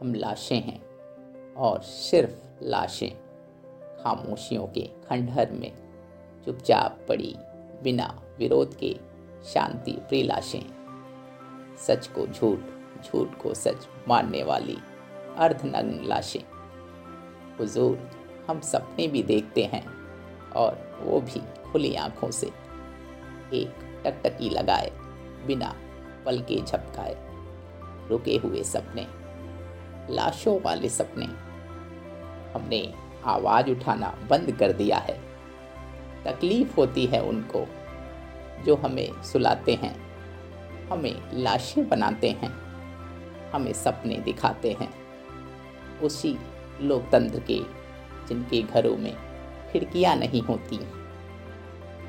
हम लाशें हैं और सिर्फ़ लाशें खामोशियों के खंडहर में चुपचाप पड़ी बिना विरोध के शांति प्रिय लाशें। सच को झूठ झूठ को सच मानने वाली अर्धनग्न लाशें। हुजूर, हम सपने भी देखते हैं और वो भी खुली आँखों से। एक टकटकी लगाए बिना पल के झपकाए रुके हुए सपने। लाशों वाले सपने। हमने आवाज़ उठाना बंद कर दिया है। तकलीफ़ होती है उनको, जो हमें सुलाते हैं। हमें लाशें बनाते हैं। हमें सपने दिखाते हैं। उसी लोकतंत्र के, जिनके घरों में खिड़कियाँ नहीं होती।